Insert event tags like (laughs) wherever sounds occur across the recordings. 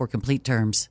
for complete terms.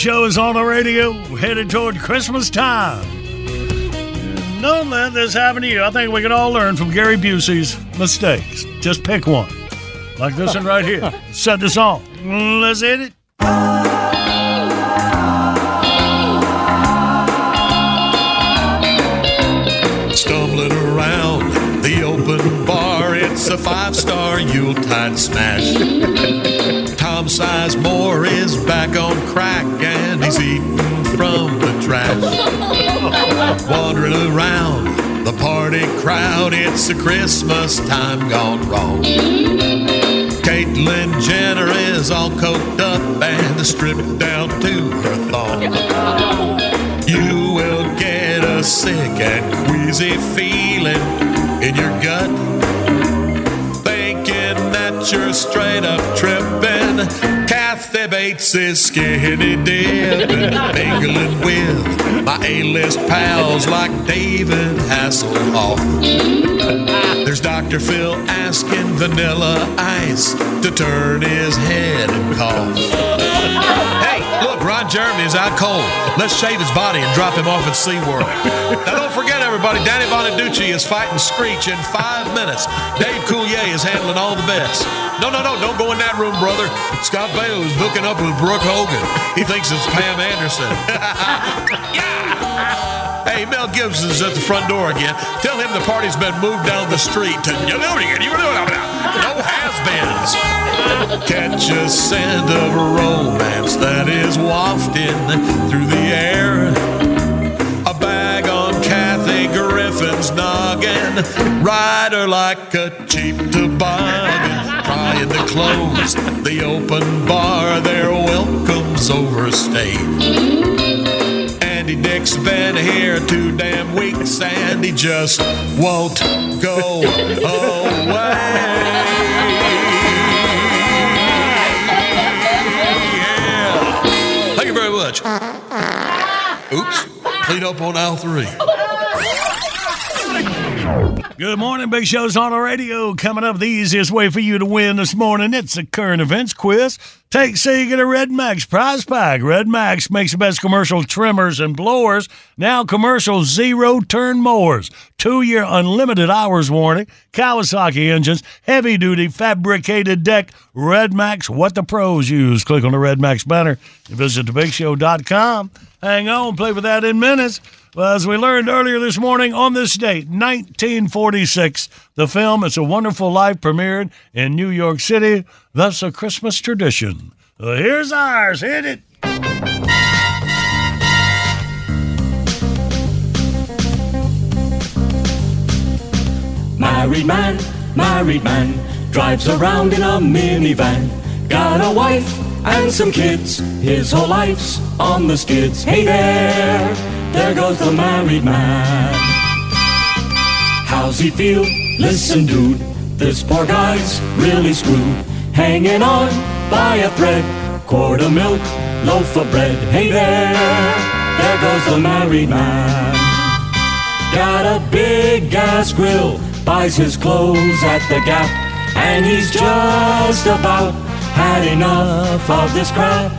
Show is on the radio, headed toward Christmas time. Don't let this happen to you. I think we can all learn from Gary Busey's mistakes. Just pick one. Like this one right here. (laughs) Set the song. Let's hit it. Stumbling around the open bar, it's a five star Yuletide smash. (laughs) Tom Sizemore is back on crack and he's eating from the trash. (laughs) Wandering around the party crowd, it's a Christmas time gone wrong. Caitlyn Jenner is all coked up and stripped down to her thong. You will get a sick and queasy feeling in your gut. You're straight up tripping. Kathy Bates is skinny dipping, mingling with my A-list pals like David Hasselhoff. There's Dr. Phil asking Vanilla Ice to turn his head and cough. Hey, look, Ron Jeremy is out cold. Let's shave his body and drop him off at SeaWorld. (laughs) now, don't forget, everybody, Danny Bonaduce is fighting Screech in five minutes. Dave Coulier is handling all the bets. No, no, no, don't go in that room, brother. Scott Baio is hooking up with Brooke Hogan. He thinks it's Pam Anderson. (laughs) (laughs) yeah! Hey, Mel Gibson's at the front door again. Tell him the party's been moved down the street to no has-beens. Catch a scent of romance that is wafting through the air. A bag on Kathy Griffin's noggin. Ride her like a cheap toboggan. Trying to close the open bar. Their welcome's overstayed. Andy Dick's been here two damn weeks and he just won't go away. (laughs) Thank you very much. Oops. Clean up on aisle three. Good morning, Big Show's on the radio. Coming up, the easiest way for you to win this morning. It's a current events quiz. Take so you get a Red Max prize pack. Red Max makes the best commercial trimmers and blowers. Now commercial zero turn mowers. Two year unlimited hours warranty. Kawasaki engines. Heavy duty fabricated deck. Red Max, what the pros use. Click on the Red Max banner and visit thebigshow.com. Hang on, play with that in minutes. Well, as we learned earlier this morning, on this date, 1946, the film It's a Wonderful Life premiered in New York City, thus a Christmas tradition. Well, here's ours. Hit it. Married man, married man, drives around in a minivan. Got a wife and some kids, his whole life's on the skids. Hey there, there goes the married man. How's he feel? Listen, dude, this poor guy's really screwed. Hanging on by a thread, quart of milk, loaf of bread. Hey there, there goes the married man. Got a big gas grill, buys his clothes at the Gap, and he's just about had enough of this crap.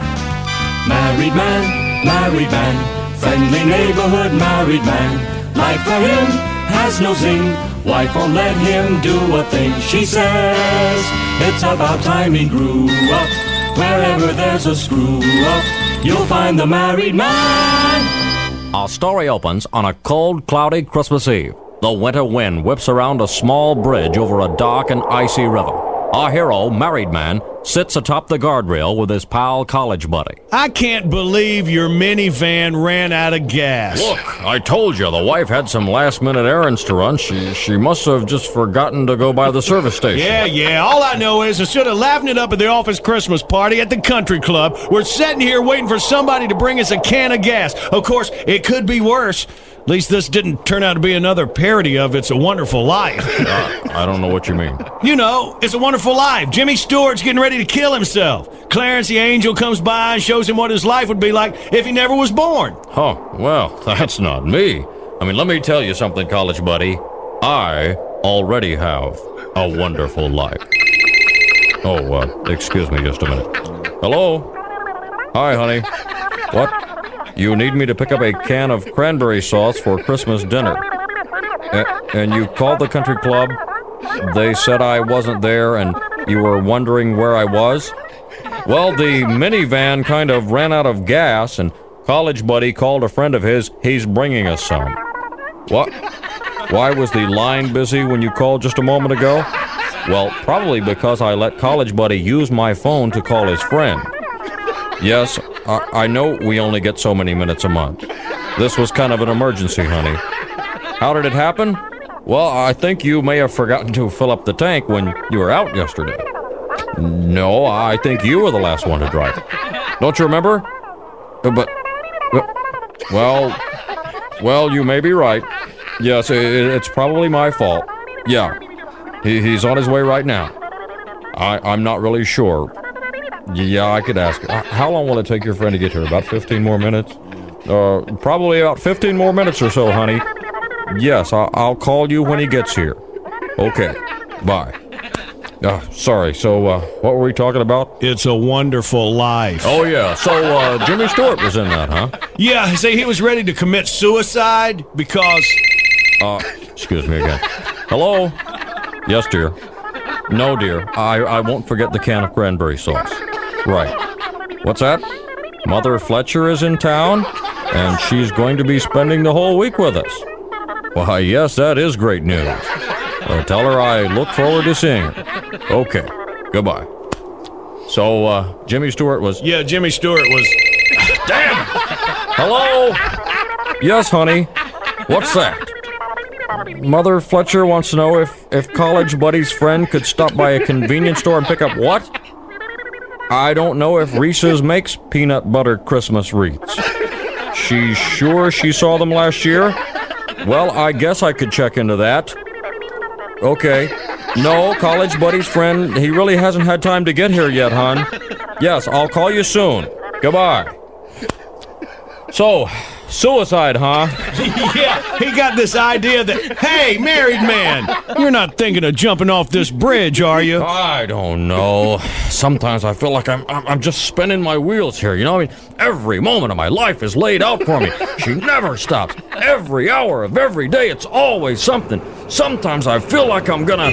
Married man, married man, friendly neighborhood married man. Life for him has no zing. Wife won't let him do a thing. She says it's about time he grew up. Wherever there's a screw up, you'll find the married man. Our story opens on a cold, cloudy Christmas Eve. The winter wind whips around a small bridge over a dark and icy river. Our hero, married man, sits atop the guardrail with his pal college buddy. I can't believe your minivan ran out of gas. Look, I told you the wife had some last minute errands to run. She she must have just forgotten to go by the service station. Yeah, yeah. All I know is instead of laughing it up at the office Christmas party at the country club, we're sitting here waiting for somebody to bring us a can of gas. Of course, it could be worse. At least this didn't turn out to be another parody of It's a Wonderful Life. (laughs) Uh, I don't know what you mean. you know, It's a Wonderful Life. Jimmy Stewart's getting ready to kill himself. Clarence the Angel comes by and shows him what his life would be like if he never was born. Huh, well, that's not me. I mean, let me tell you something, college buddy. I already have a wonderful life. Oh, uh, excuse me just a minute. Hello? Hi, honey. What? You need me to pick up a can of cranberry sauce for Christmas dinner. A- and you called the country club? They said I wasn't there and you were wondering where I was? Well, the minivan kind of ran out of gas, and college buddy called a friend of his. He's bringing us some. What? Why was the line busy when you called just a moment ago? Well, probably because I let college buddy use my phone to call his friend. Yes, I, know we only get so many minutes a month. This was kind of an emergency, honey. How did it happen? Well, I think you may have forgotten to fill up the tank when you were out yesterday. No, I think you were the last one to drive. Don't you remember? Uh, But, but- well, well, you may be right. Yes, it's probably my fault. Yeah, he, he's on his way right now. I, I'm not really sure. Yeah, I could ask. How long will it take your friend to get here? About 15 more minutes? Uh, probably about 15 more minutes or so, honey. Yes, I'll, I'll call you when he gets here. Okay, bye. Uh, sorry, so uh, what were we talking about? It's a Wonderful Life. Oh, yeah, so uh, Jimmy Stewart was in that, huh? Yeah, say he was ready to commit suicide because. Uh, excuse me again. Hello? Yes, dear. No, dear. I, I won't forget the can of cranberry sauce. Right. What's that? Mother Fletcher is in town, and she's going to be spending the whole week with us. Why, yes, that is great news. Uh, tell her I look forward to seeing her. Okay. Goodbye. So, uh, Jimmy Stewart was. Yeah, Jimmy Stewart was. Damn! Hello? Yes, honey. What's that? Mother Fletcher wants to know if, if college buddy's friend could stop by a convenience store and pick up what? I don't know if Reese's makes peanut butter Christmas wreaths. She's sure she saw them last year? Well, I guess I could check into that. Okay. No, college buddy's friend, he really hasn't had time to get here yet, hon. Yes, I'll call you soon. Goodbye. So, Suicide, huh? (laughs) yeah, he got this idea that, hey, married man, you're not thinking of jumping off this bridge, are you? I don't know. Sometimes I feel like I'm, I'm I'm just spinning my wheels here. You know, I mean, every moment of my life is laid out for me. She never stops. Every hour of every day, it's always something. Sometimes I feel like I'm gonna.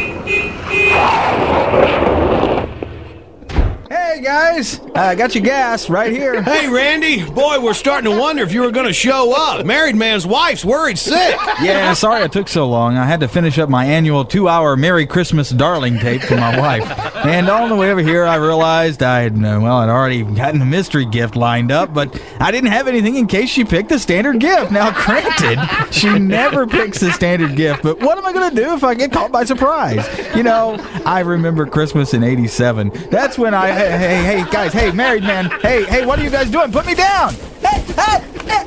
Hey guys, I got your gas right here. (laughs) Hey, Randy, boy, we're starting to wonder if you were going to show up. Married man's wife's worried sick. Yeah, sorry it took so long. I had to finish up my annual two-hour Merry Christmas Darling tape for my wife. And on the way over here, I realized I'd uh, well, I'd already gotten a mystery gift lined up, but I didn't have anything in case she picked the standard gift. Now, granted, she never picks the standard gift, but what am I going to do if I get caught by surprise? You know, I remember Christmas in '87. That's when I hey, hey hey guys, hey married man, hey hey, what are you guys doing? Put me down. Hey hey. hey,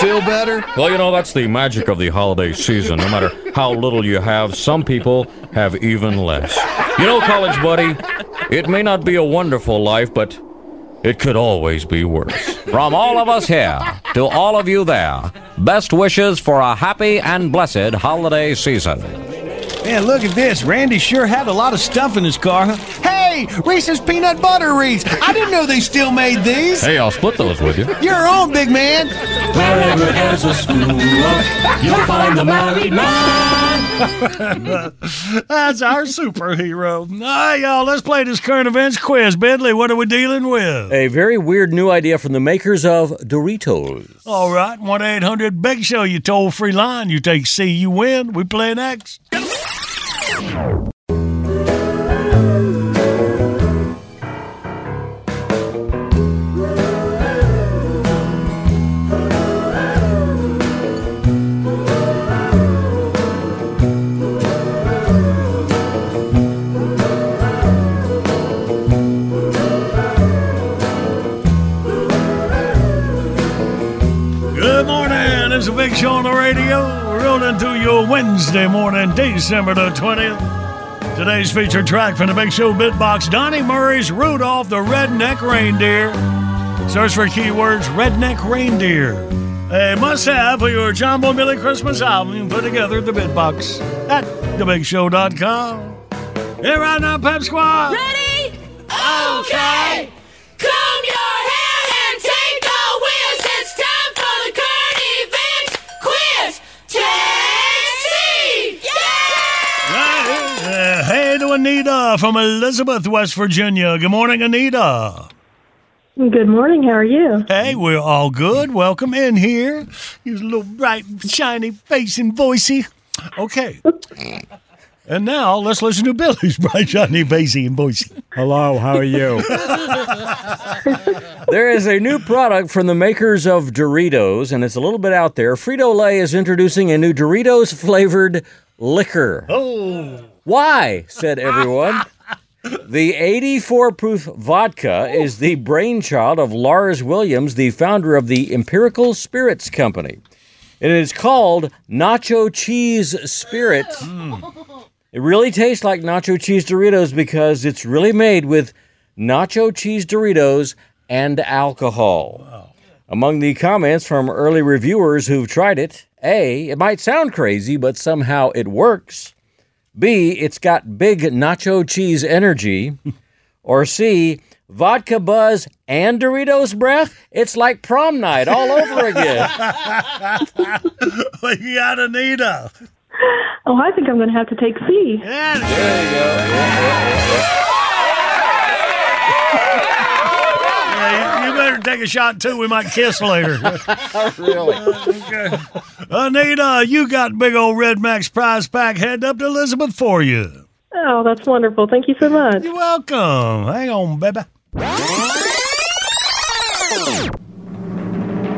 Feel better? Well, you know, that's the magic of the holiday season. No matter how little you have, some people have even less. You know, college buddy, it may not be a wonderful life, but it could always be worse. (laughs) From all of us here to all of you there, best wishes for a happy and blessed holiday season. Man, look at this. Randy sure had a lot of stuff in his car. Huh? Hey, Reese's peanut butter Reese. I didn't know they still made these. Hey, I'll split those with you. You're on, big man. Wherever there's a school, you'll find the married man. (laughs) That's our superhero. All right, y'all, let's play this current events quiz. Bentley, what are we dealing with? A very weird new idea from the makers of Doritos. All right, 1 800 Big Show, you toll free line. You take C, you win. We play next. A big show on the radio. Rolling to your Wednesday morning, December the 20th. Today's featured track from the Big Show Bitbox Donnie Murray's Rudolph the Redneck Reindeer. Search for keywords Redneck Reindeer. A must have for your John Boy Billy Christmas album. Put together at the Bitbox at thebigshow.com. Here right now, Pep Squad. Ready? Okay. Comb Anita from Elizabeth, West Virginia. Good morning, Anita. Good morning. How are you? Hey, we're all good. Welcome in here. You little bright, shiny face and voicey. Okay. And now let's listen to Billy's (laughs) bright, shiny, facey, and voicey. Hello, how are you? (laughs) There is a new product from the makers of Doritos, and it's a little bit out there. Frito Lay is introducing a new Doritos flavored liquor. Oh. Why? said everyone. (laughs) The 84 proof vodka is the brainchild of Lars Williams, the founder of the Empirical Spirits Company. And it is called Nacho Cheese Spirit. (laughs) Hmm. It really tastes like nacho cheese Doritos because it's really made with nacho cheese Doritos and alcohol. Among the comments from early reviewers who've tried it, A, it might sound crazy, but somehow it works. B, it's got big nacho cheese energy. (laughs) or C, vodka buzz and Doritos breath? It's like prom night all over again. (laughs) you got Anita. Oh, I think I'm going to have to take C. Yeah, There you, (laughs) you better take a shot too. We might kiss later. (laughs) really? okay. Anita, you got big old Red Max prize pack headed up to Elizabeth for you. Oh, that's wonderful. Thank you so much. You're welcome. Hang on, baby.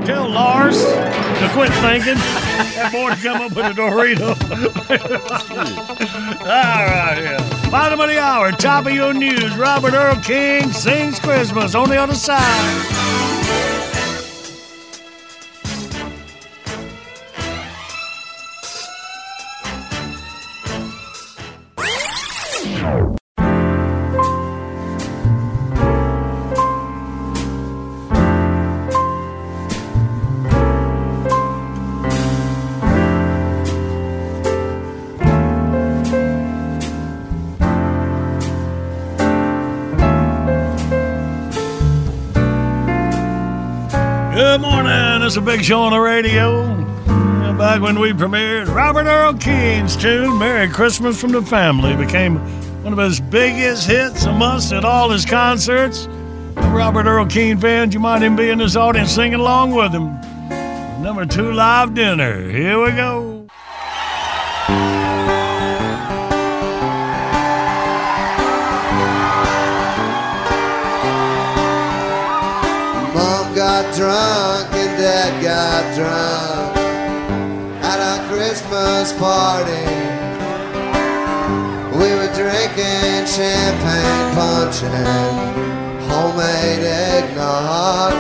Tell Lars to quit thinking. That boy come up with a Dorito. All right, yeah. Bottom of the hour, top of your news. Robert Earl Keen sings Christmas on the other side. It's a big show on the radio. Back when we premiered Robert Earl Keen's tune, Merry Christmas from the Family, became one of his biggest hits, a must at all his concerts. Robert Earl Keen fans, you might even be in this audience singing along with him. Number two live dinner. Here we go. Mom got drunk got drunk at a Christmas party. We were drinking champagne punch and homemade eggnog.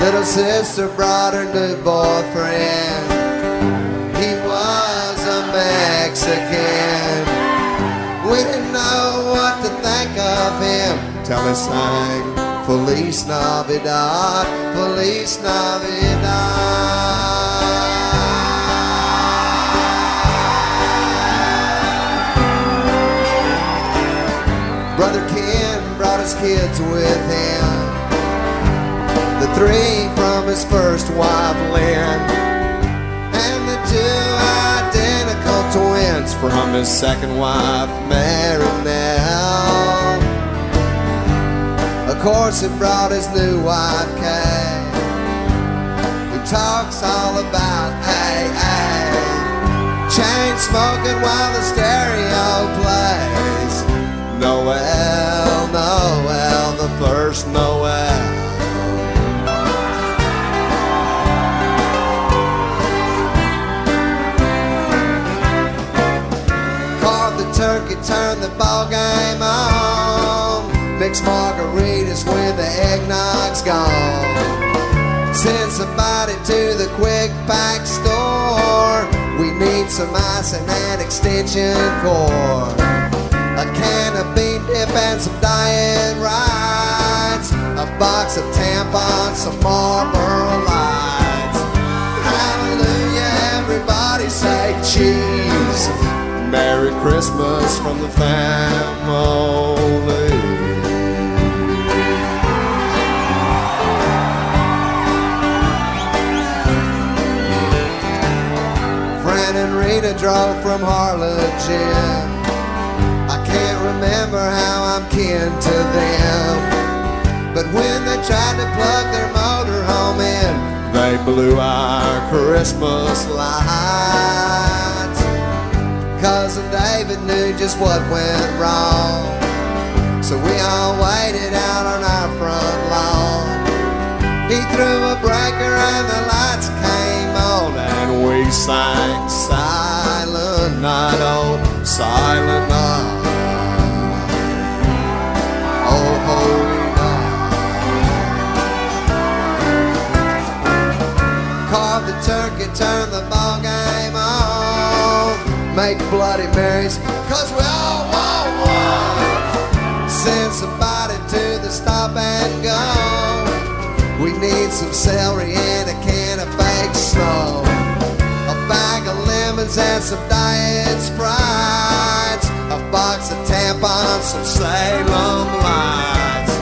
Little sister brought her new boyfriend. He was a Mexican. We didn't know what to think of him till he sang Feliz Navidad, Feliz Navidad. Brother Ken brought his kids with him. The three from his first wife, Lynn, and the two identical twins from his second wife, Marinelle. Course, he brought his new wife, Kay, who talks all about AA, chain smoking while the stereo plays. Noel, Noel, the first Noel. Carved the turkey, turned the ball game on. Mix margaritas when eggnog's gone. Send somebody to the quick pack store. We need some ice and an extension cord. A can of bean dip and some Diet Rites. A box of tampons, some Marlboro lights. Hallelujah, everybody say cheese. Merry Christmas from the family. And Rita drove from Harlingen. I can't remember how I'm kin to them. But when they tried to plug their motorhome in, they blew our Christmas lights. Cousin David knew just what went wrong. So we all waited out on our front lawn. He threw a breaker and the lights and we sang Silent Night, oh, Silent Night. Oh, holy night. Carve the turkey, turn the ball game on. Make Bloody Marys, cause we all want one. Send somebody to the stop and go. We need some celery and a can of fake snow. Bag of lemons and some diet sprites. A box of tampons, some Salem lights.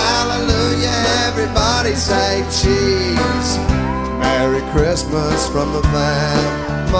Hallelujah, everybody say cheese. Merry Christmas from the family.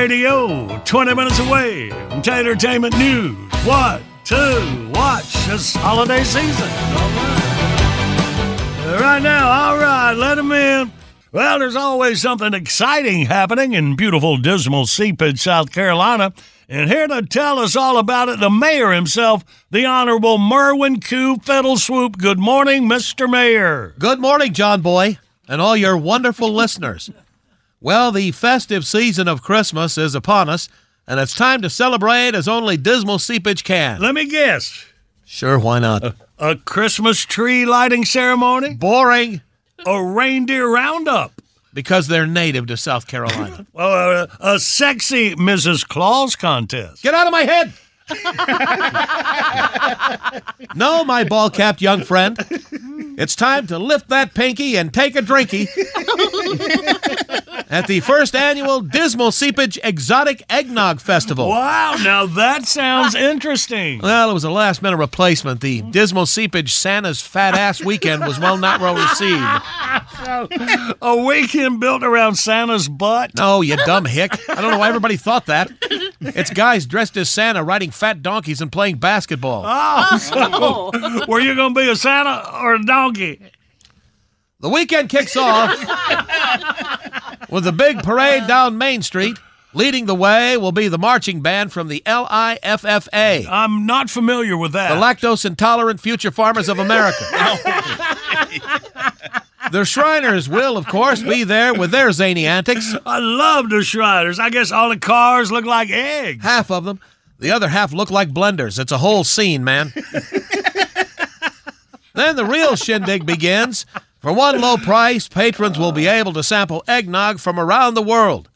Radio. 20 minutes away from Entertainment News. What to watch this holiday season? All right. Right now, all right, let them in. Well, there's always something exciting happening in beautiful, dismal Seepage, South Carolina. And here to tell us all about it, the mayor himself, the Honorable Merwin Q. Fiddle Swoop. Good morning, Mr. Mayor. Good morning, John Boy, and all your wonderful listeners. Well, the festive season of Christmas is upon us, and it's time to celebrate as only dismal seepage can. Let me guess. Sure, why not? A Christmas tree lighting ceremony? Boring. A reindeer roundup? Because they're native to South Carolina. (laughs) Well, uh, a sexy Mrs. Claus contest. Get out of my head! no, my ball capped young friend. It's time to lift that pinky and take a drinky (laughs) at the first annual Dismal Seepage Exotic Eggnog Festival. Wow, now that sounds interesting. Well, it was a last minute replacement. The Dismal Seepage Santa's Fat Ass Weekend was well not well received. a weekend built around Santa's butt? No, you dumb hick. I don't know why everybody thought that. It's guys dressed as Santa riding fat donkeys and playing basketball. Oh, so were you going to be a Santa or a donkey? The weekend kicks off (laughs) with a big parade down Main Street. Leading the way will be the marching band from the LIFFA. I'm not familiar with that. The Lactose Intolerant Future Farmers of America. (laughs) the Shriners will, of course, be there with their zany antics. I love the Shriners. I guess all the cars look like eggs. Half of them. The other half look like blenders. It's a whole scene, man. (laughs) then the real shindig begins. For one low price, patrons will be able to sample eggnog from around the world.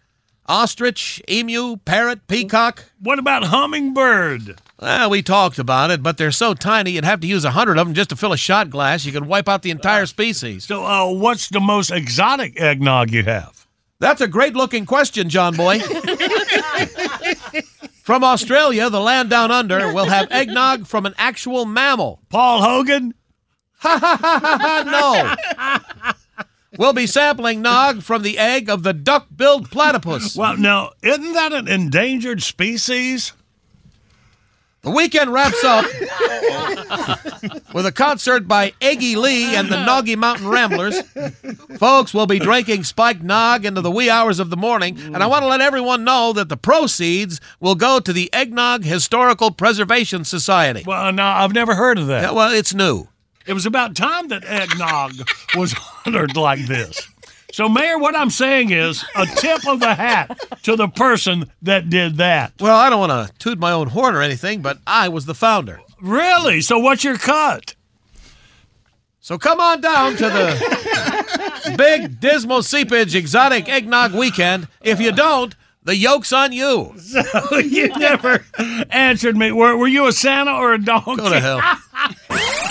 Ostrich, emu, parrot, peacock. What about hummingbird? Well, we talked about it, but they're so tiny you'd have to use a hundred of them just to fill a shot glass. You could wipe out the entire species. So, uh, what's the most exotic eggnog you have? That's a great looking question, John Boy. (laughs) from Australia, the land down under, we'll have eggnog from an actual mammal. Paul Hogan? (laughs) Ha We'll be sampling nog from the egg of the duck-billed platypus. Well, now, isn't that an endangered species? The weekend wraps up with a concert by Eggy Lee and the Noggy Mountain Ramblers. Folks will be drinking spiked nog into the wee hours of the morning, and I want to let everyone know that the proceeds will go to the Eggnog Historical Preservation Society. Well, no, I've never heard of that. Yeah, well, it's new. It was about time that eggnog was honored like this. So, Mayor, what I'm saying is a tip of the hat to the person that did that. Well, I don't want to toot my own horn or anything, but I was the founder. Really? So, what's your cut? So, come on down to the big Dismal Seepage Exotic Eggnog Weekend. If you don't, the yoke's on you. So, you never answered me. Were, were you a Santa or a donkey? Go to hell. (laughs)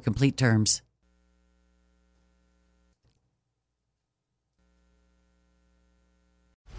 complete terms.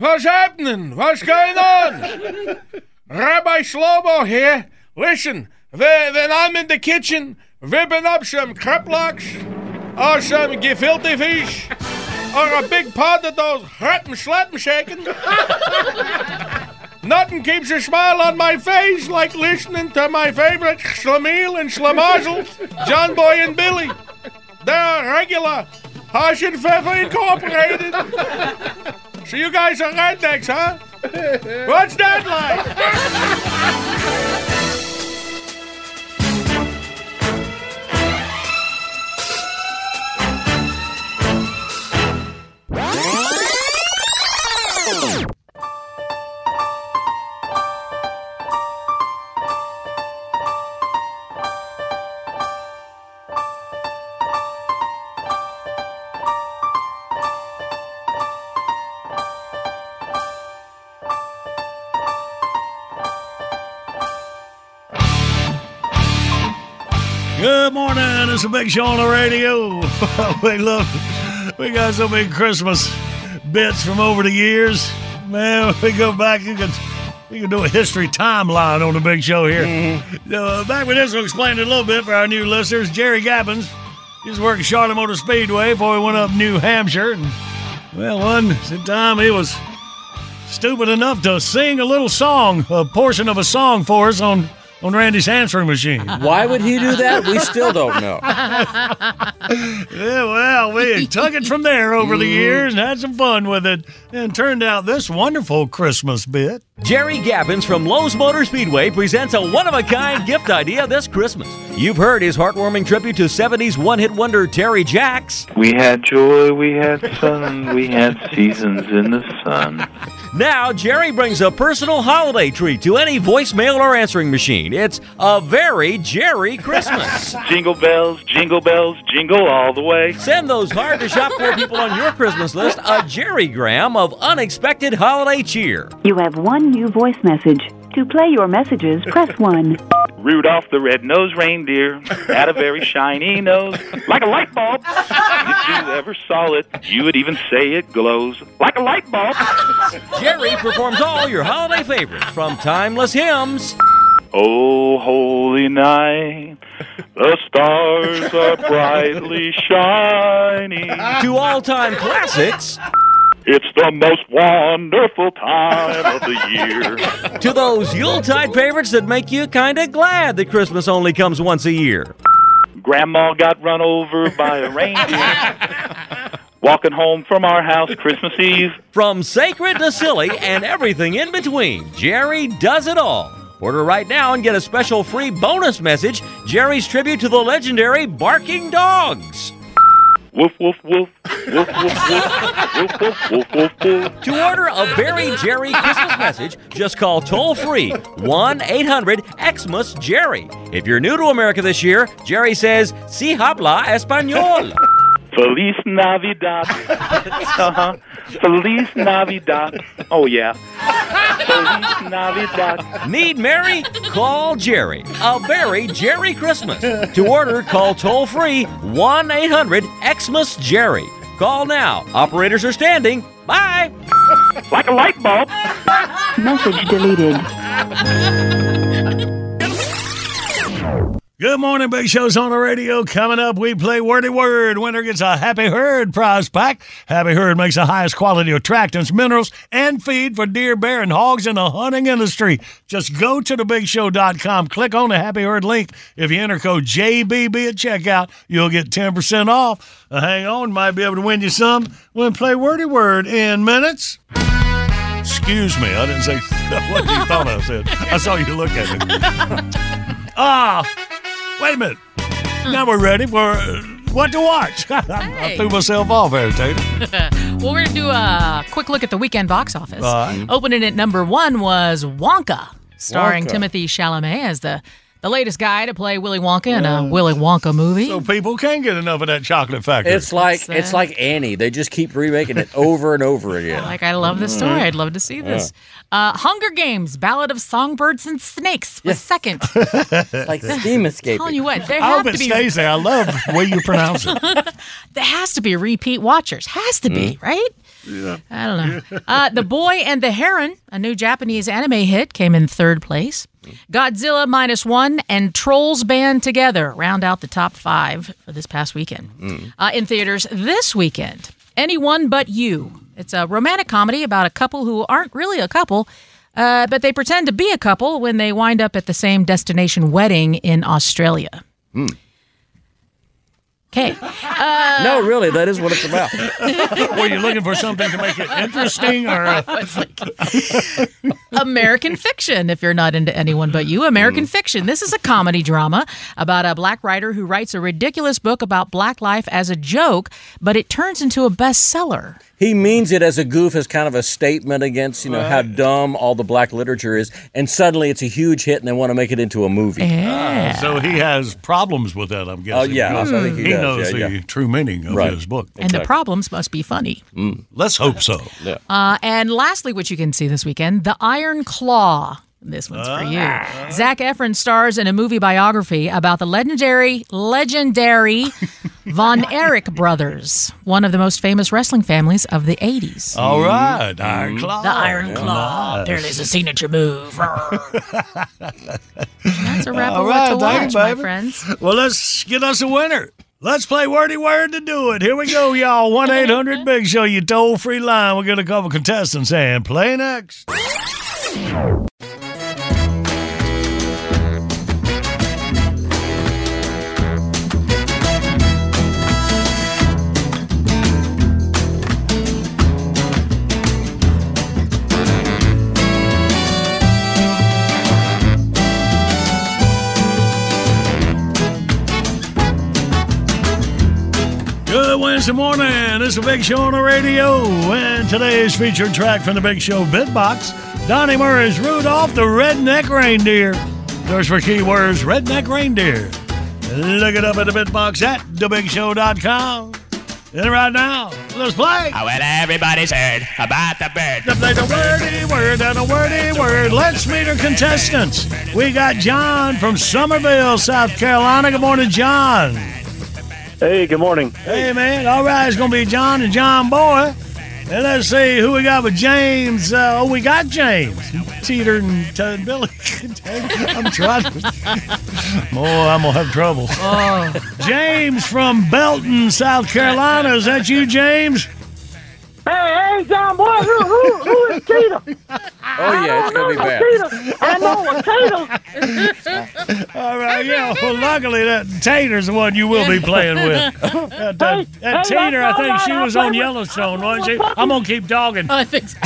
What's happening? What's going on? Rabbi Shlomo here. Listen, when, I'm in the kitchen whipping up some kreplachs or some gefilte fish or a big pot of those Rappen Schlappen shaking, nothing keeps a smile on my face like listening to my favorite Schlemiel and Schlemazel, John Boy and Billy. They're regular Hasenpfeffer Incorporated. So you guys are rednecks, huh? What's that like? (laughs) It's a big show on the radio. (laughs) we love, we got so many Christmas bits from over the years. Man, (laughs) we go back. You can, we can do a history timeline on the big show here. Uh, back with this, we'll explain it a little bit for our new listeners. Jerry Gabbins, he was working Charlotte Motor Speedway before he went up New Hampshire. And, well, one time he was stupid enough to sing a little song, a portion of a song for us on on Randy's answering machine. (laughs) Why would he do that? We still don't know. (laughs) yeah, well, we took it from there over the mm. years and had some fun with it, and turned out this wonderful Christmas bit. Jerry Gabbins from Lowe's Motor Speedway presents a one of a kind gift idea this Christmas. You've heard his heartwarming tribute to 70s one hit wonder Terry Jacks. We had joy, we had sun, we had seasons in the sun. Now, Jerry brings a personal holiday treat to any voicemail or answering machine. It's a very Jerry Christmas. (laughs) jingle bells, jingle bells, jingle all the way. Send those hard to shop for people on your Christmas list a Jerry Gram of unexpected holiday cheer. You have one new voice message. To play your messages, press 1. Rudolph the red-nosed reindeer had a very shiny nose, like a light bulb. If you ever saw it, you would even say it glows like a light bulb. Jerry performs all your holiday favorites from timeless hymns Oh, holy night, the stars are brightly shining. to all time classics It's the most wonderful time of the year. (laughs) to those Yuletide favorites that make you kind of glad that Christmas only comes once a year. Grandma got run over by a reindeer. Walking home from our house Christmas Eve. From sacred to silly and everything in between, Jerry does it all. Order right now and get a special free bonus message Jerry's tribute to the legendary Barking Dogs. Woof, woof, woof. Woof, woof, woof. Woof, woof, woof, woof, woof. To order a very Jerry Christmas message, just call toll free 1 800 Xmas Jerry. If you're new to America this year, Jerry says, Si habla español. Feliz Navidad. Uh-huh. Feliz Navidad. Oh, yeah. Feliz Navidad. Need Mary? Call Jerry. A very Jerry Christmas. To order, call toll free 1 800 Xmas Jerry. Call now. Operators are standing. Bye. Like a light bulb. Message deleted. Good morning, Big Show's on the radio. Coming up, we play Wordy Word. Winner gets a Happy Herd prize pack. Happy Herd makes the highest quality attractants, minerals, and feed for deer, bear, and hogs in the hunting industry. Just go to thebigshow.com, click on the Happy Herd link. If you enter code JBB at checkout, you'll get 10% off. Uh, hang on, might be able to win you some. We'll play Wordy Word in minutes. Excuse me, I didn't say (laughs) what you thought I said. I saw you look at me. (laughs) Ah, wait a minute. Now we're ready for uh, what to watch. (laughs) I, threw myself off there, Tater. (laughs) well, we're going to do a quick look at the weekend box office. All right. Opening at number one was Wonka, starring Wonka. Timothée Chalamet as the, the latest guy to play Willy Wonka in a Willy Wonka movie. So people can get enough of that chocolate factory. It's like It's, it's uh, like Annie. They just keep remaking it over and over (laughs) again. Like, I love this story. I'd love to see this. Uh, Hunger Games, Ballad of Songbirds and Snakes was second. (laughs) like steam (laughs) escaping. telling you what, there I have hope to it be stays there. I love the way you pronounce it. there has to be repeat watchers. Has to be, right? Yeah. I don't know. Uh, the Boy and the Heron, a new Japanese anime hit, came in third place. Godzilla minus one and Trolls Band Together round out the top five for this past weekend. Uh, in theaters this weekend, Anyone But You. It's a romantic comedy about a couple who aren't really a couple, uh, but they pretend to be a couple when they wind up at the same destination wedding in Australia. Okay. Uh, no, really, that is what it's about. (laughs) Were you looking for something to make it interesting or? (laughs) American Fiction, if you're not into anyone but you. American Fiction. This is a comedy drama about a black writer who writes a ridiculous book about black life as a joke, but it turns into a bestseller. He means it as a goof, as kind of a statement against, you know, how dumb all the black literature is. And suddenly it's a huge hit and they want to make it into a movie. Yeah. So he has problems with that, I'm guessing. Oh, yeah, I think he does, knows yeah, the yeah. true meaning of Right. his book. And the problems must be funny. Let's hope so. Yeah. Uh, and lastly, what you can see this weekend The Iron Claw. This one's for uh-huh. you. Zac Efron stars in a movie biography about the legendary, legendary (laughs) Von Erich brothers, one of the most famous wrestling families of the 80s. All right, Iron mm-hmm. Claw. The Iron Claw. Nice. Apparently, it's a signature move. (laughs) That's a wrap All of to watch, you, my friends. Well, let's get us a winner. Let's play wordy word to do it. Here we go, y'all. (laughs) 1 800 Big Show, you toll free line. We're going to couple contestants and play next. Wednesday morning. It's the Big Show on the radio. And today's featured track from the Big Show Bitbox Donnie Murray's Rudolph the Redneck Reindeer. Search for keywords Redneck Reindeer. Look it up at the Bitbox at thebigshow.com. And right now, let's play. Oh, well, everybody's heard about the bird. Let's play the wordy word and a wordy word. Let's meet our contestants. We got John from Summerville, South Carolina. Good morning, John. Hey, good morning. Hey, man. All right, it's going to be John and John Boy. And let's see who we got with James. Uh, oh, we got James. Teeter and Ted Billy. (laughs) I'm trying to. Boy, I'm going to have trouble. Oh. James from Belton, South Carolina. Is that you, James? Hey, hey, John Boy, who, who, who is (laughs) Cheetah? Oh, yeah, it's going to be bad. Cheetah. I know a Cheetah. (laughs) All right, yeah. Well, luckily that Tater's the one you will be playing with. That, (laughs) that, that hey, Tater, I think right. she was on Yellowstone, wasn't she? I'm gonna keep dogging. I think so.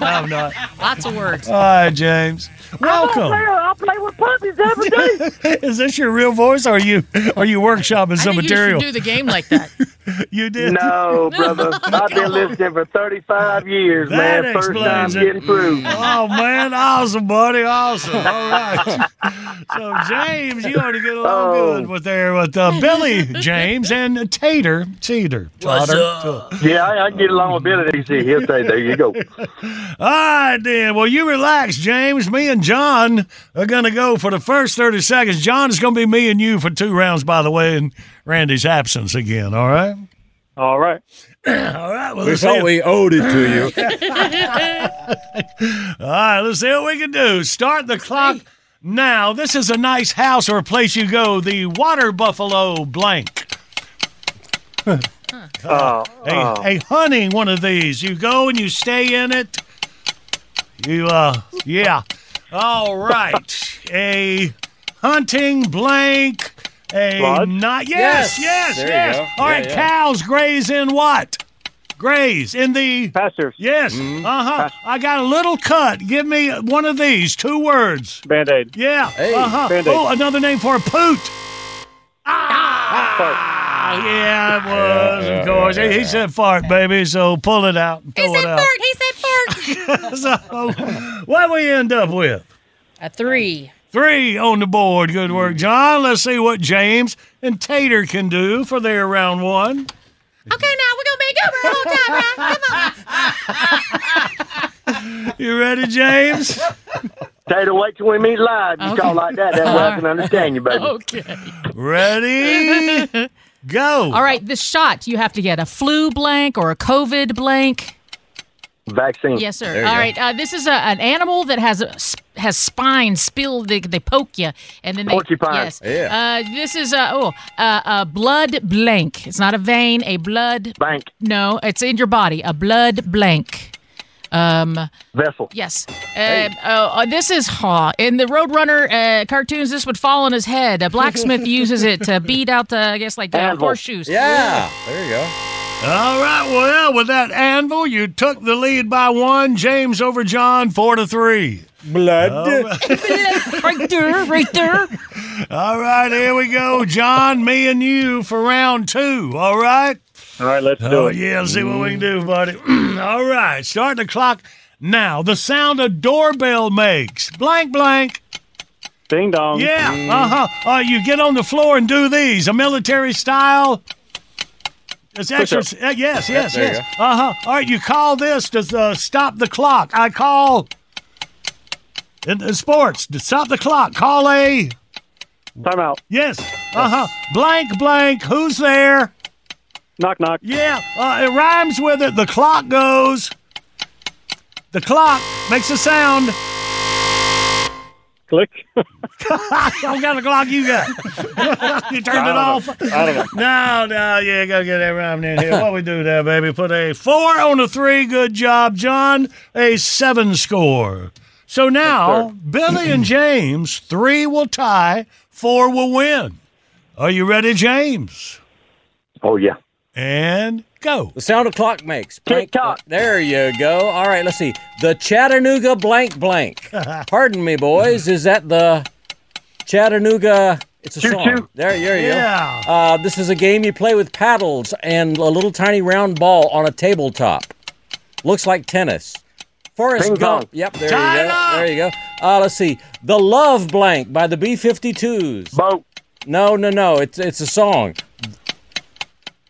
I'm not. Lots of words. All right, James. Welcome. I play with puppies every day. Is this your real voice, or are you are you workshopping I some think material? you should do the game like that. You did. No, brother. (laughs) I've been listening for 35 years, That man. First time explains it. getting through. Oh man, awesome, buddy, awesome. All right. So James, you ought to get along Oh. good with there with uh, Billy James and Tater Teeter. What's Totter. Yeah, I, I can get along with Billy. DC. He'll say, there you go. (laughs) All right, then. Well, you relax, James. Me and John are going to go for the first 30 seconds. John, is going to be me and you for two rounds, by the way, in Randy's absence again, all right? All right. (clears throat) all right. Well, We let's thought see. we owed it to you. (laughs) (laughs) all right, let's see what we can do. Start the clock now. This is a nice house or a place you go. The Water Buffalo blank. Oh, a, oh. a hunting one of these. You go and you stay in it. You uh yeah. All right. A hunting blank. A Lodge? not yes, yes, Yes. yes. There you go. All Yeah, right, yeah. cows graze in what? Graze in the pastures. Yes. Mm-hmm. Uh huh. I got a little cut. Give me one of these. Two words. Band aid. Yeah. Hey. Uh huh. Oh, another name for a poot. Ah, yeah, it was. Yeah, of course, he, he said fart, baby. So pull it out. And throw He it said out. fart. He said fart. (laughs) so, what we end up with? A three. Three on the board. Good work, mm. John. Let's see what James and Tater can do for their round one. Okay, now we're gonna be good for the whole time, right? Come on. (laughs) You ready, James? (laughs) Tater, wait till we meet live. You talk like that. That way I can understand you, baby. Okay. Ready? (laughs) Go. All right, this shot you have to get a flu blank or a COVID blank. Vaccine. Yes, sir. All right, uh, this is a, an animal that has a, s- has spines. Spilled, they, they poke you, and then they. Porcupine. Yes. Yeah. Uh, this is a oh uh, a blood blank. It's not a vein. A blood blank. No, it's in your body. A blood blank. Um, Vessel. Yes. Uh, uh, uh, this is Haw. in the Roadrunner uh, cartoons. This would fall on his head. A blacksmith (laughs) uses it to beat out the, I guess, like Anvil. horseshoes. Yeah. There you go. All right. Well, with that anvil, you took the lead by one. James over John, four to three. Blood. (laughs) right there, right there. All right, here we go, John. Me and you for round two. All right. All right, let's do Oh it. yeah, let's see what we can do, buddy. (clears throat) All right, start the clock now. The sound a doorbell makes. Blank, blank. Ding dong. Yeah. Uh huh. Uh, you get on the floor and do these. A military style. It's extra. Push-up. Uh, yes, yes, there yes. Uh huh. All right, you call this to uh, stop the clock. I call. In, in sports, to stop the clock. Call a. Timeout. Yes. Uh huh. Blank, blank. Who's there? Knock knock. Yeah. Uh, it rhymes with it. The clock goes. The clock makes a sound. Click. (laughs) Don't got the clock you got. (laughs) you turned it off. I don't No, no, yeah, gotta get that rhyme in here. What we do there, baby? Put a four on a three. Good job, John. A seven score. So now, Billy and (clears throat) James, three will tie, four will win. Are you ready, James? Oh yeah. And go. The sound a clock makes. Blank, blank. There you go. All right, let's see. The Chattanooga blank blank. (laughs) Pardon me, boys. Is that the Chattanooga? It's a Choo song. choo. There, there you Yeah. go. Uh, this is a game you play with paddles and a little tiny round ball on a tabletop. Looks like tennis. Forrest Ping Gump. pong. Yep, there Tie you go. up. There you go. Uh, let's see. The Love Blank by the B-52s. Boat. No, no, no. It's it's a song.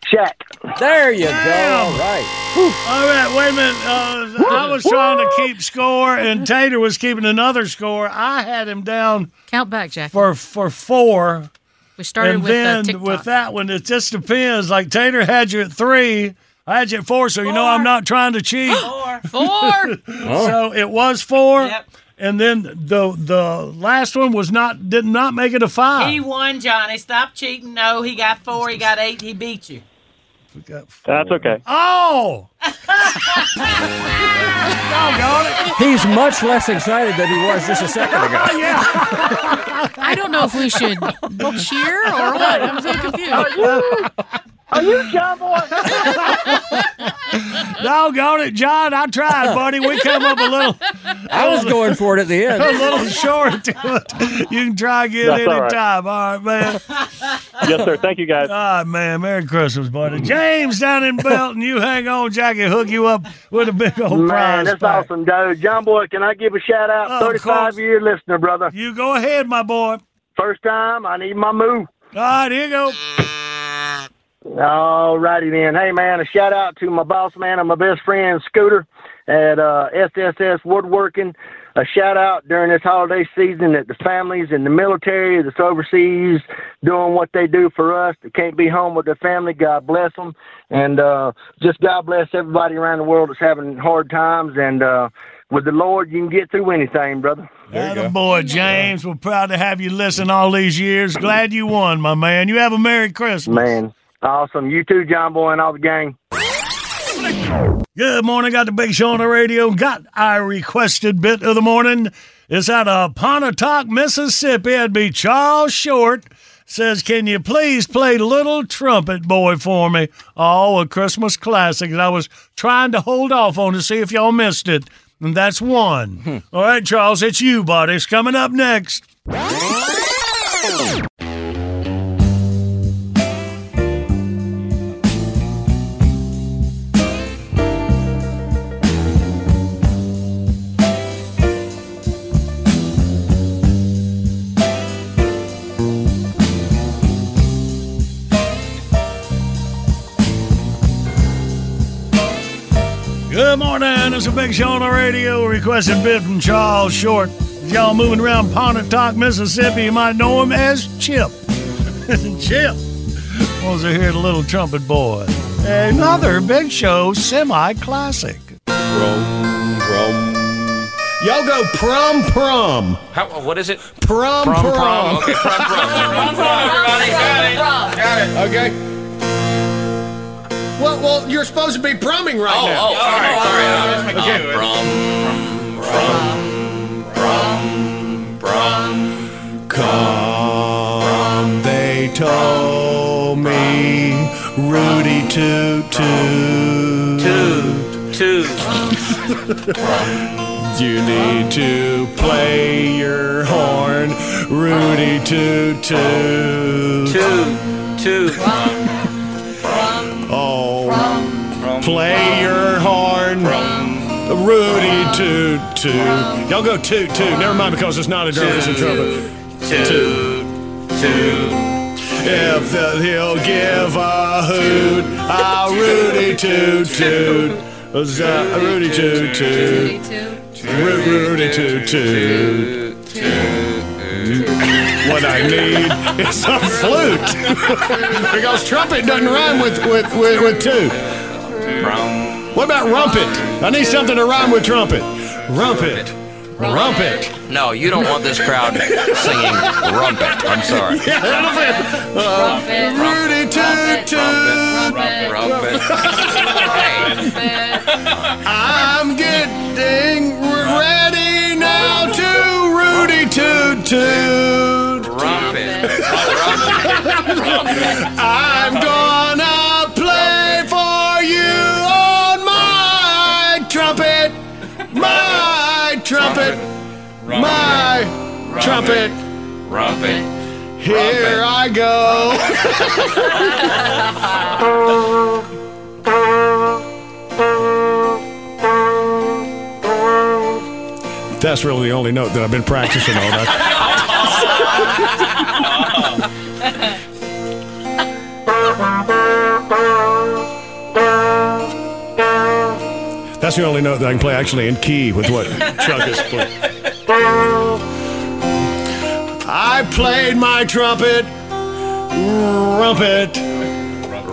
Shack. There you go. Damn. All right. All right, wait a minute. Uh, I was trying to keep score, and Tater was keeping another score. I had him down Count back, Jack. for for four. We started and with then uh, TikTok. with that one, it just depends. Like Tater had you at three, I had you at four, so you know I'm not trying to cheat. (gasps) Four. Four. (laughs) So it was four, Yep and then the the last one was not did not make it a five. He won, Johnny. Stop cheating. No, he got four. He got eight. He beat you. That's okay. Oh, doggone it! He's much less excited than he was just a second ago. Oh, yeah. I don't know if we should cheer or what. I'm so confused. (laughs) Oh, Are you John Boy? (laughs) Doggone it, John. I tried, buddy. We come up a little. I was going for it at the (laughs) end. a little short to it. You can try again That's all right. anytime. All right, man. yes, sir. Thank you, guys. All right, man. Merry Christmas, buddy. James down in Belton, you hang on, Jackie. Hook you up with a big old Man, prize. that's pack. awesome, dude. John Boy, can I give a shout out? Of 35 course. year listener, brother. You go ahead, my boy. First time, I need my move. All right, here you go. All righty then. Hey, man, a shout out to my boss man and my best friend, Scooter, at uh, SSS Woodworking. A shout out during this holiday season that the families in the military that's overseas doing what they do for us that can't be home with their family. God bless them. And uh, just God bless everybody around the world that's having hard times. And uh, with the Lord, you can get through anything, brother. Atta boy, James. We're proud to have you listen all these years. Glad you won, my man. You have a Merry Christmas. Man, awesome. You too, John Boy, and all the gang. Good morning. Got the big show on the radio. Got our requested bit of the morning. It's out of Pontotoc, Mississippi. It'd be Charles Short says, Can you please play Little Trumpet Boy for me? Oh, a Christmas classic that I was trying to hold off on to see if y'all missed it. And that's one. Hmm. All right, Charles, it's you, buddy. It's coming up next. Good morning. It's a big show on the radio. Requested bid from Charles Short. Y'all moving around Pontotoc, Mississippi. You might know him as Chip. (laughs) Chip wants to hear the little trumpet boy. Another big show semi classic. Prom, prom. Y'all go prom, prom. How, what is it? Prom, Prom, prom. prom. Okay, prom, prom. (laughs) Prom, prom, everybody. Got it. Got it. Okay. Well, well, you're supposed to be prumming right Oh, now. oh, sorry, sorry. Uh, Okay. Prom, prom, prom, prom. Come, they told me, Rudy toot toot. Toot, toot. (laughs) You need to play your horn, Rudy toot toot. Toot, toot. Play your horn, Rudy toot toot. Y'all go toot toot. Never mind because it's not a drum, it's a trumpet. Toot, toot. If the, he'll give a hoot, a Rudy toot toot. A Rudy toot toot. Ru- Rudy toot toot. What I need is a flute. (laughs) because trumpet doesn't rhyme with, with, with, with toot. What about rumpet? I need something to rhyme with trumpet. Rumpet. Rumpet. No, you don't want this crowd singing rumpet. I'm sorry. Yeah, that'll fit. Uh, Rudy toot toot. Rumpet. I'm getting ready now to Rudy toot toot. Rumpet. I'm gonna my trumpet. Rumpet. Here I go. That's really the only note that I've been practicing all night. That's the only note that I can play actually in key with what Chuck is playing. I played my trumpet, rumpet,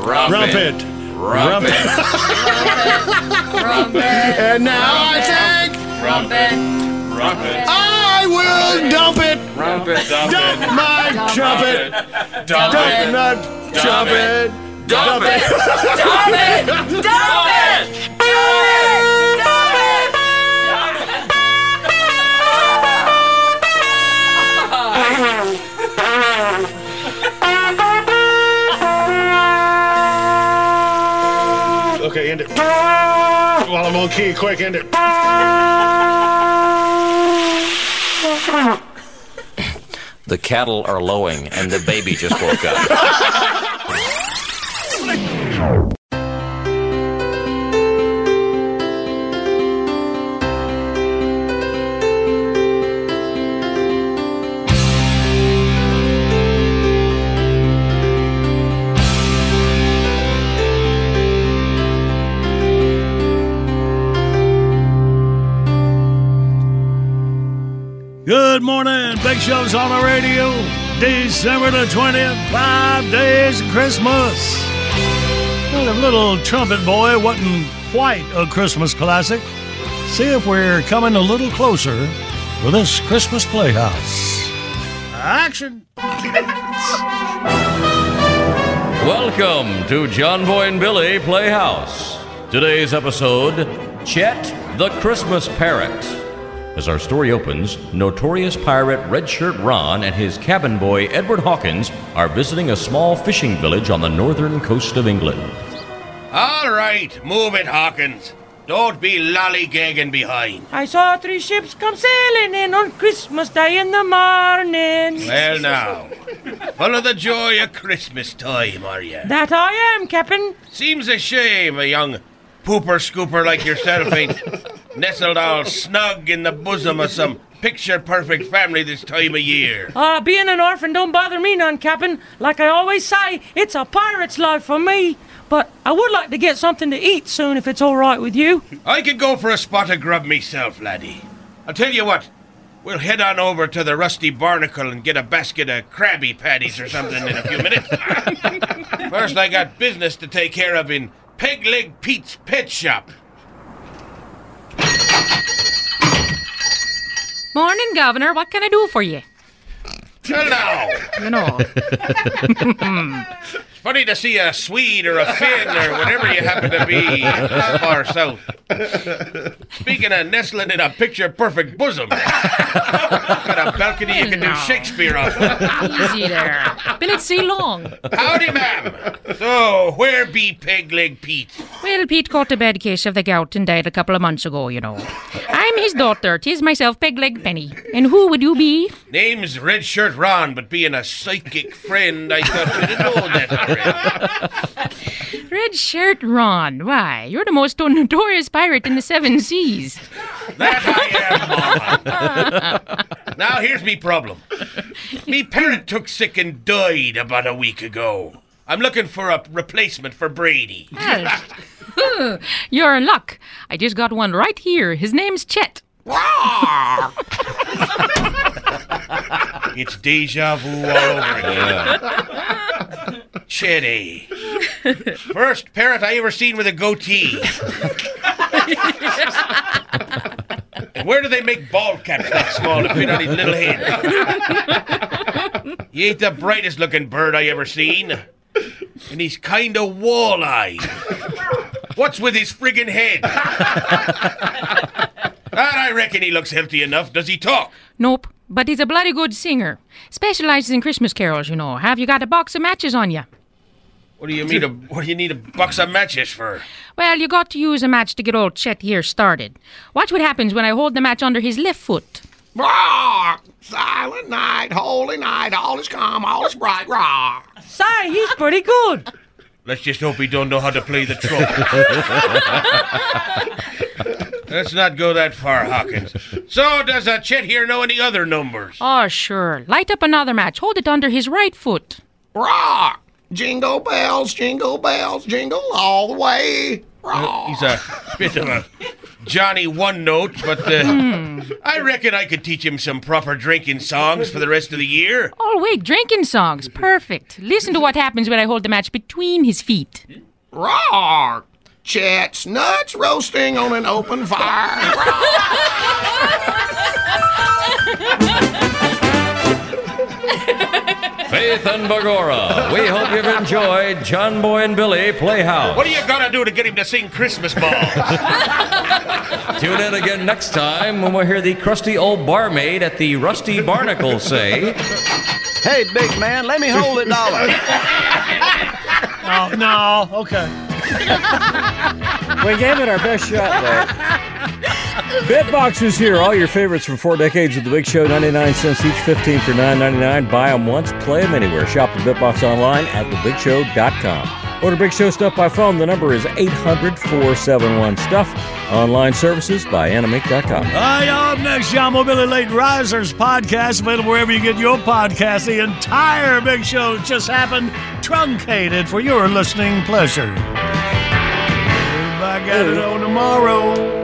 rumpet, rumpet, and now I think trumpet trumpet I will dump it, dump my trumpet, dump not trumpet, dump it, Okay, end it. While I'm on key, quick, end it. The cattle are lowing, and the baby just woke up. (laughs) Good morning. Big Show's on the radio. December the 20th, five days of Christmas. The little trumpet boy wasn't quite a Christmas classic. See if we're coming a little closer to this Christmas playhouse. Action! Welcome to John Boy and Billy Playhouse. Today's episode Chet the Christmas Parrot. As our story opens, notorious pirate Red Shirt Ron and his cabin boy Edward Hawkins are visiting a small fishing village on the northern coast of England. All right, move it, Hawkins. Don't be lollygagging behind. I saw three ships come sailing in on Christmas Day in the morning. Well, now, full of the joy of Christmas time, are you? That I am, Captain. Seems a shame a young pooper scooper like yourself ain't (laughs) nestled all snug in the bosom of some picture perfect family this time of year. Uh, being an orphan don't bother me none, Captain. Like I always say, it's a pirate's life for me. But I would like to get something to eat soon if it's all right with you. I could go for a spot of grub myself, laddie. I'll tell you what, we'll head on over to the Rusty Barnacle and get a basket of Krabby Patties or something in a few minutes. (laughs) First, I got business to take care of in Peg Leg Pete's pet shop. Morning, Governor. What can I do for you? Well, now. You know. (laughs) (laughs) (laughs) Funny to see a Swede or a Finn or whatever you happen to be far south. Speaking of nestling in a picture perfect bosom, (laughs) got a balcony you can do Shakespeare off. Easy there. Been at sea long. Howdy, ma'am. So, where be Peg Leg Pete? Well, Pete caught a bad case of the gout and died a couple of months ago, you know. I'm his daughter. Tis myself, Pegleg Penny. And who would you be? Name's Red Shirt Ron, but being a psychic friend, I thought you'd know that already. Red Shirt Ron. Why, you're the most notorious pirate in the seven seas. That I am, Mama. now, here's me problem. Me parent took sick and died about a week ago. I'm looking for a replacement for Brady. Well, (laughs) you're in luck. I just got one right here. His name's Chet. (laughs) It's deja vu all over again. Chetty. First parrot I ever seen with a goatee. And (laughs) where do they make ball caps that small to fit on his little head? He ain't the brightest looking bird I ever seen. And he's kind of wall-eyed. What's with his friggin' head? (laughs) And I reckon he looks healthy enough. Does he talk? Nope, but he's a bloody good singer. Specializes in Christmas carols, you know. Have you got a box of matches on you? What do you mean? A, what do you need a box of matches for? Well, you got to use a match to get old Chet here started. Watch what happens when I hold the match under his left foot. Roar! Silent night, holy night, all is calm, all is bright. Roar! Say, he's pretty good. Let's just hope he don't know how to play the trumpet. (laughs) Let's not go that far, Hawkins. So, does uh, Chet here know any other numbers? Oh, sure. Light up another match. Hold it under his right foot. Rock! Jingle bells, jingle bells, jingle all the way. Uh, he's a bit of a Johnny One Note, but uh, I reckon I could teach him some proper drinking songs for the rest of the year. Oh, wait, drinking songs. Perfect. Listen to what happens when I hold the match between his feet. Roar! Chet's nuts roasting on an open fire. (laughs) Faith and Bagora, we hope you've enjoyed John Boy and Billy Playhouse. What are you gonna do to get him to sing Christmas balls? (laughs) Tune in again next time when we'll hear the crusty old barmaid at the Rusty Barnacle say, Hey, big man, let me hold a dollar. (laughs) Oh, no. Okay. We gave it our best shot there. (laughs) Bitbox is here. All your favorites from four decades of the Big Show, 99 cents each, 15 for 9.99. Buy them once, play them anywhere. Shop the Bitbox online at thebigshow.com. Order Big Show stuff by phone. The number is 800-471-STUFF. Online services by animate.com. Hi, up next, John Boy and Billy Late Risers podcast, available wherever you get your podcast. The entire Big Show just happened, truncated for your listening pleasure. Back at it on tomorrow.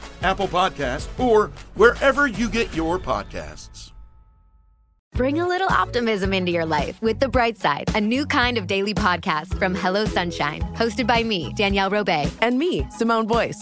Apple Podcast, or wherever you get your podcasts. Bring a little optimism into your life with The Bright Side, a new kind of daily podcast from Hello Sunshine, hosted by me, Danielle Robay. And me, Simone Boyce.